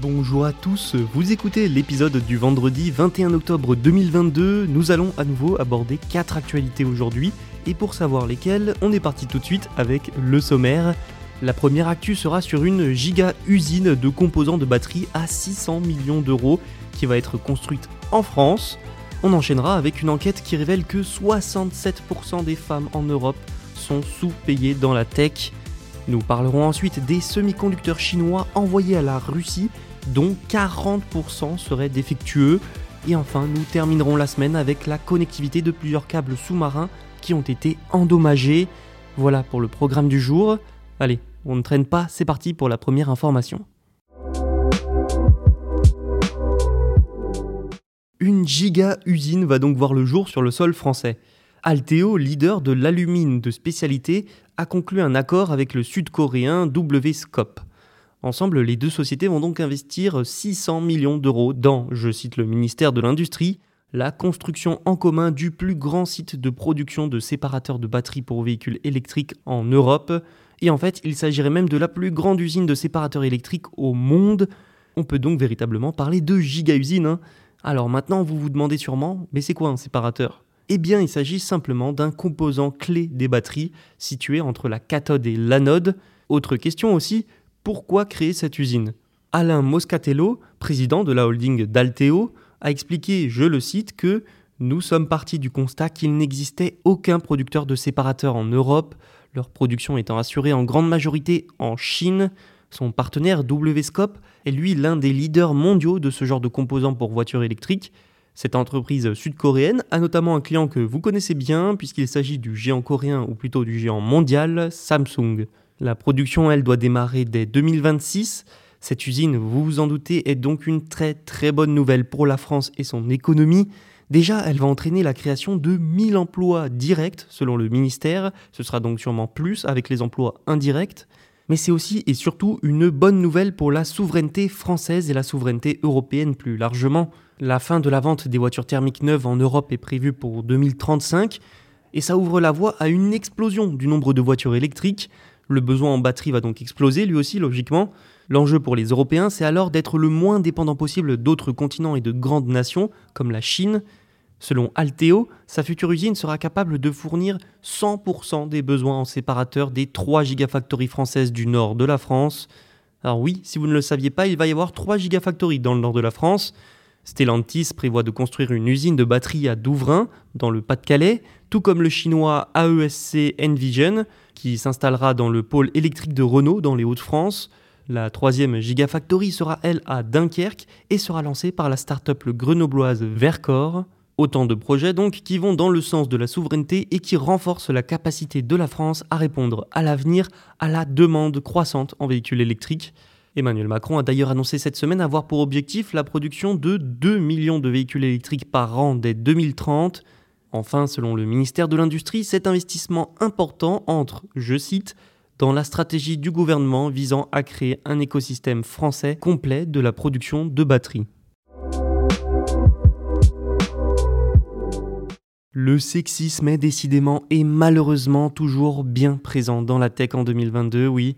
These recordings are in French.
Bonjour à tous, vous écoutez l'épisode du vendredi 21 octobre 2022. Nous allons à nouveau aborder 4 actualités aujourd'hui et pour savoir lesquelles, on est parti tout de suite avec le sommaire. La première actu sera sur une giga usine de composants de batterie à 600 millions d'euros qui va être construite en France. On enchaînera avec une enquête qui révèle que 67% des femmes en Europe sont sous-payées dans la tech. Nous parlerons ensuite des semi-conducteurs chinois envoyés à la Russie, dont 40% seraient défectueux. Et enfin, nous terminerons la semaine avec la connectivité de plusieurs câbles sous-marins qui ont été endommagés. Voilà pour le programme du jour. Allez, on ne traîne pas, c'est parti pour la première information. Une giga usine va donc voir le jour sur le sol français. Alteo, leader de l'alumine de spécialité, a conclu un accord avec le sud-coréen WSCOP. Ensemble, les deux sociétés vont donc investir 600 millions d'euros dans, je cite le ministère de l'Industrie, la construction en commun du plus grand site de production de séparateurs de batteries pour véhicules électriques en Europe. Et en fait, il s'agirait même de la plus grande usine de séparateurs électriques au monde. On peut donc véritablement parler de giga-usine. Hein. Alors maintenant, vous vous demandez sûrement, mais c'est quoi un séparateur? Eh bien, il s'agit simplement d'un composant clé des batteries situé entre la cathode et l'anode. Autre question aussi, pourquoi créer cette usine? Alain Moscatello, président de la holding d'Alteo, a expliqué, je le cite, que nous sommes partis du constat qu'il n'existait aucun producteur de séparateurs en Europe, leur production étant assurée en grande majorité en Chine. Son partenaire WSCOP est lui l'un des leaders mondiaux de ce genre de composants pour voitures électriques. Cette entreprise sud-coréenne a notamment un client que vous connaissez bien puisqu'il s'agit du géant coréen ou plutôt du géant mondial Samsung. La production, elle, doit démarrer dès 2026. Cette usine, vous vous en doutez, est donc une très très bonne nouvelle pour la France et son économie. Déjà, elle va entraîner la création de 1000 emplois directs selon le ministère, ce sera donc sûrement plus avec les emplois indirects, mais c'est aussi et surtout une bonne nouvelle pour la souveraineté française et la souveraineté européenne plus largement. La fin de la vente des voitures thermiques neuves en Europe est prévue pour 2035, et ça ouvre la voie à une explosion du nombre de voitures électriques. Le besoin en batterie va donc exploser lui aussi logiquement. L'enjeu pour les Européens, c'est alors d'être le moins dépendant possible d'autres continents et de grandes nations, comme la Chine. Selon Alteo, sa future usine sera capable de fournir 100% des besoins en séparateurs des 3 gigafactories françaises du nord de la France. Alors oui, si vous ne le saviez pas, il va y avoir 3 gigafactories dans le nord de la France. Stellantis prévoit de construire une usine de batterie à Douvrin, dans le Pas-de-Calais, tout comme le chinois AESC Envision, qui s'installera dans le pôle électrique de Renault dans les Hauts-de-France. La troisième Gigafactory sera elle à Dunkerque et sera lancée par la start-up grenobloise Vercor. Autant de projets donc qui vont dans le sens de la souveraineté et qui renforcent la capacité de la France à répondre à l'avenir à la demande croissante en véhicules électriques. Emmanuel Macron a d'ailleurs annoncé cette semaine avoir pour objectif la production de 2 millions de véhicules électriques par an dès 2030. Enfin, selon le ministère de l'Industrie, cet investissement important entre, je cite, dans la stratégie du gouvernement visant à créer un écosystème français complet de la production de batteries. Le sexisme est décidément et malheureusement toujours bien présent dans la tech en 2022, oui.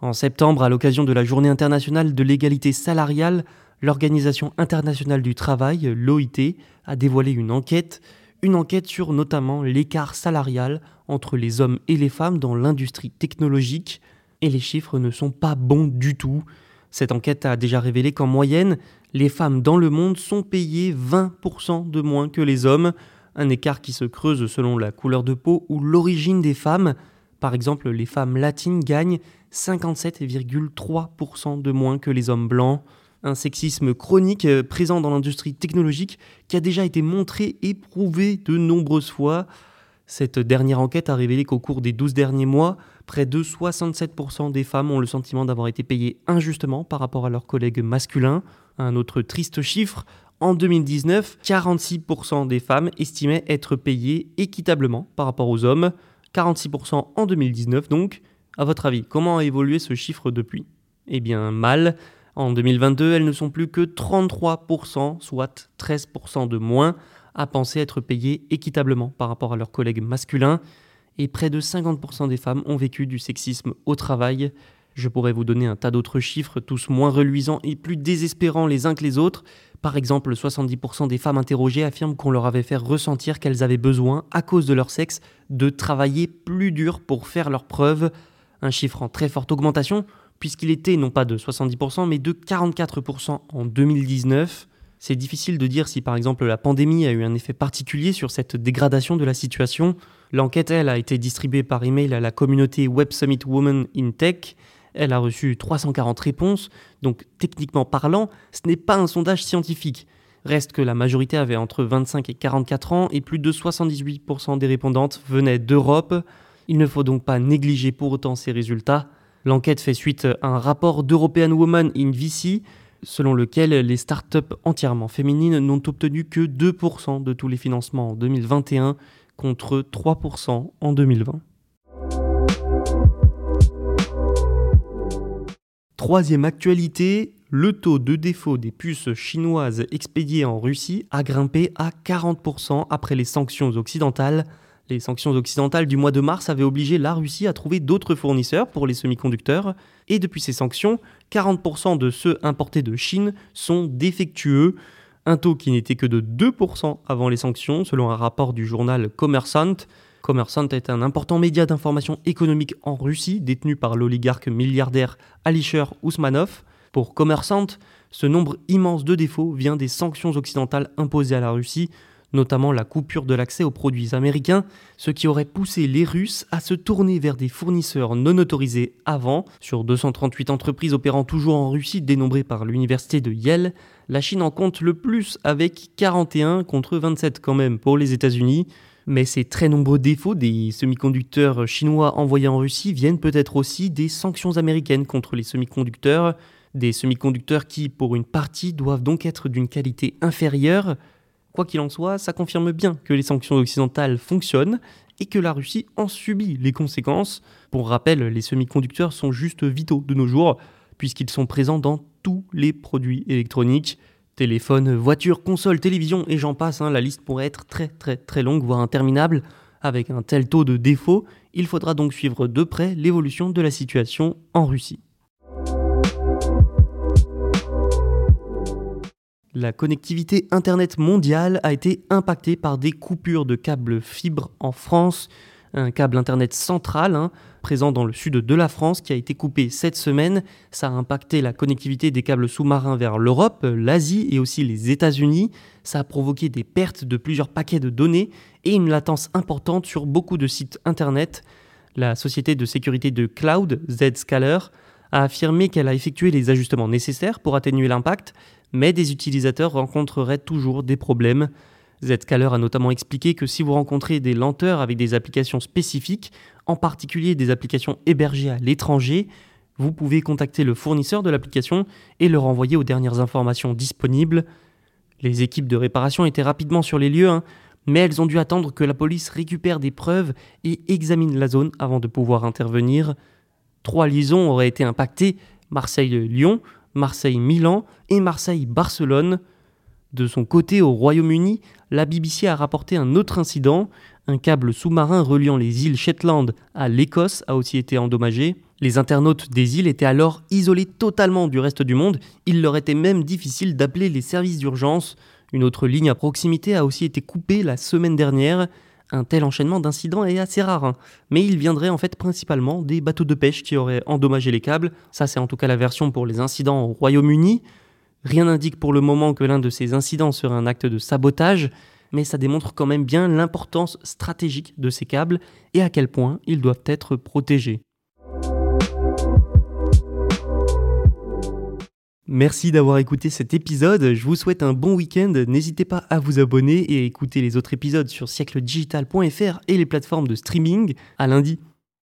En septembre, à l'occasion de la Journée internationale de l'égalité salariale, l'Organisation internationale du travail, l'OIT, a dévoilé une enquête une enquête sur notamment l'écart salarial entre les hommes et les femmes dans l'industrie technologique, et les chiffres ne sont pas bons du tout. Cette enquête a déjà révélé qu'en moyenne, les femmes dans le monde sont payées 20% de moins que les hommes, un écart qui se creuse selon la couleur de peau ou l'origine des femmes. Par exemple, les femmes latines gagnent 57,3% de moins que les hommes blancs un sexisme chronique présent dans l'industrie technologique qui a déjà été montré et prouvé de nombreuses fois. Cette dernière enquête a révélé qu'au cours des 12 derniers mois, près de 67% des femmes ont le sentiment d'avoir été payées injustement par rapport à leurs collègues masculins. Un autre triste chiffre, en 2019, 46% des femmes estimaient être payées équitablement par rapport aux hommes. 46% en 2019 donc. À votre avis, comment a évolué ce chiffre depuis? Eh bien mal. En 2022, elles ne sont plus que 33%, soit 13% de moins, à penser être payées équitablement par rapport à leurs collègues masculins. Et près de 50% des femmes ont vécu du sexisme au travail. Je pourrais vous donner un tas d'autres chiffres, tous moins reluisants et plus désespérants les uns que les autres. Par exemple, 70% des femmes interrogées affirment qu'on leur avait fait ressentir qu'elles avaient besoin, à cause de leur sexe, de travailler plus dur pour faire leurs preuves. Un chiffre en très forte augmentation, puisqu'il était non pas de 70%, mais de 44% en 2019. C'est difficile de dire si par exemple la pandémie a eu un effet particulier sur cette dégradation de la situation. L'enquête, elle, a été distribuée par email à la communauté Web Summit Women in Tech. Elle a reçu 340 réponses, donc techniquement parlant, ce n'est pas un sondage scientifique. Reste que la majorité avait entre 25 et 44 ans et plus de 78% des répondantes venaient d'Europe. Il ne faut donc pas négliger pour autant ces résultats. L'enquête fait suite à un rapport d'European Women in VC selon lequel les startups entièrement féminines n'ont obtenu que 2% de tous les financements en 2021 contre 3% en 2020. Troisième actualité, le taux de défaut des puces chinoises expédiées en Russie a grimpé à 40% après les sanctions occidentales. Les sanctions occidentales du mois de mars avaient obligé la Russie à trouver d'autres fournisseurs pour les semi-conducteurs, et depuis ces sanctions, 40% de ceux importés de Chine sont défectueux, un taux qui n'était que de 2% avant les sanctions, selon un rapport du journal Commerçant. Commerçant est un important média d'information économique en Russie, détenu par l'oligarque milliardaire Alisher Ousmanov. Pour Commerçant, ce nombre immense de défauts vient des sanctions occidentales imposées à la Russie, notamment la coupure de l'accès aux produits américains, ce qui aurait poussé les Russes à se tourner vers des fournisseurs non autorisés avant. Sur 238 entreprises opérant toujours en Russie dénombrées par l'université de Yale, la Chine en compte le plus avec 41 contre 27 quand même pour les États-Unis. Mais ces très nombreux défauts des semi-conducteurs chinois envoyés en Russie viennent peut-être aussi des sanctions américaines contre les semi-conducteurs, des semi-conducteurs qui, pour une partie, doivent donc être d'une qualité inférieure. Quoi qu'il en soit, ça confirme bien que les sanctions occidentales fonctionnent et que la Russie en subit les conséquences. Pour rappel, les semi-conducteurs sont juste vitaux de nos jours, puisqu'ils sont présents dans tous les produits électroniques. Téléphone, voiture, console, télévision et j'en passe, hein, la liste pourrait être très très très longue, voire interminable. Avec un tel taux de défaut, il faudra donc suivre de près l'évolution de la situation en Russie. La connectivité Internet mondiale a été impactée par des coupures de câbles fibres en France. Un câble Internet central, hein, présent dans le sud de la France, qui a été coupé cette semaine. Ça a impacté la connectivité des câbles sous-marins vers l'Europe, l'Asie et aussi les États-Unis. Ça a provoqué des pertes de plusieurs paquets de données et une latence importante sur beaucoup de sites Internet. La société de sécurité de cloud, Zscaler, a affirmé qu'elle a effectué les ajustements nécessaires pour atténuer l'impact, mais des utilisateurs rencontreraient toujours des problèmes. Zscaler a notamment expliqué que si vous rencontrez des lenteurs avec des applications spécifiques, en particulier des applications hébergées à l'étranger, vous pouvez contacter le fournisseur de l'application et leur envoyer aux dernières informations disponibles. Les équipes de réparation étaient rapidement sur les lieux, hein, mais elles ont dû attendre que la police récupère des preuves et examine la zone avant de pouvoir intervenir. Trois liaisons auraient été impactées, Marseille-Lyon, Marseille-Milan et Marseille-Barcelone. De son côté, au Royaume-Uni, la BBC a rapporté un autre incident. Un câble sous-marin reliant les îles Shetland à l'Écosse a aussi été endommagé. Les internautes des îles étaient alors isolés totalement du reste du monde. Il leur était même difficile d'appeler les services d'urgence. Une autre ligne à proximité a aussi été coupée la semaine dernière. Un tel enchaînement d'incidents est assez rare, hein. mais il viendrait en fait principalement des bateaux de pêche qui auraient endommagé les câbles. Ça, c'est en tout cas la version pour les incidents au Royaume-Uni. Rien n'indique pour le moment que l'un de ces incidents serait un acte de sabotage, mais ça démontre quand même bien l'importance stratégique de ces câbles et à quel point ils doivent être protégés. Merci d'avoir écouté cet épisode, je vous souhaite un bon week-end, n'hésitez pas à vous abonner et à écouter les autres épisodes sur siècledigital.fr et les plateformes de streaming. À lundi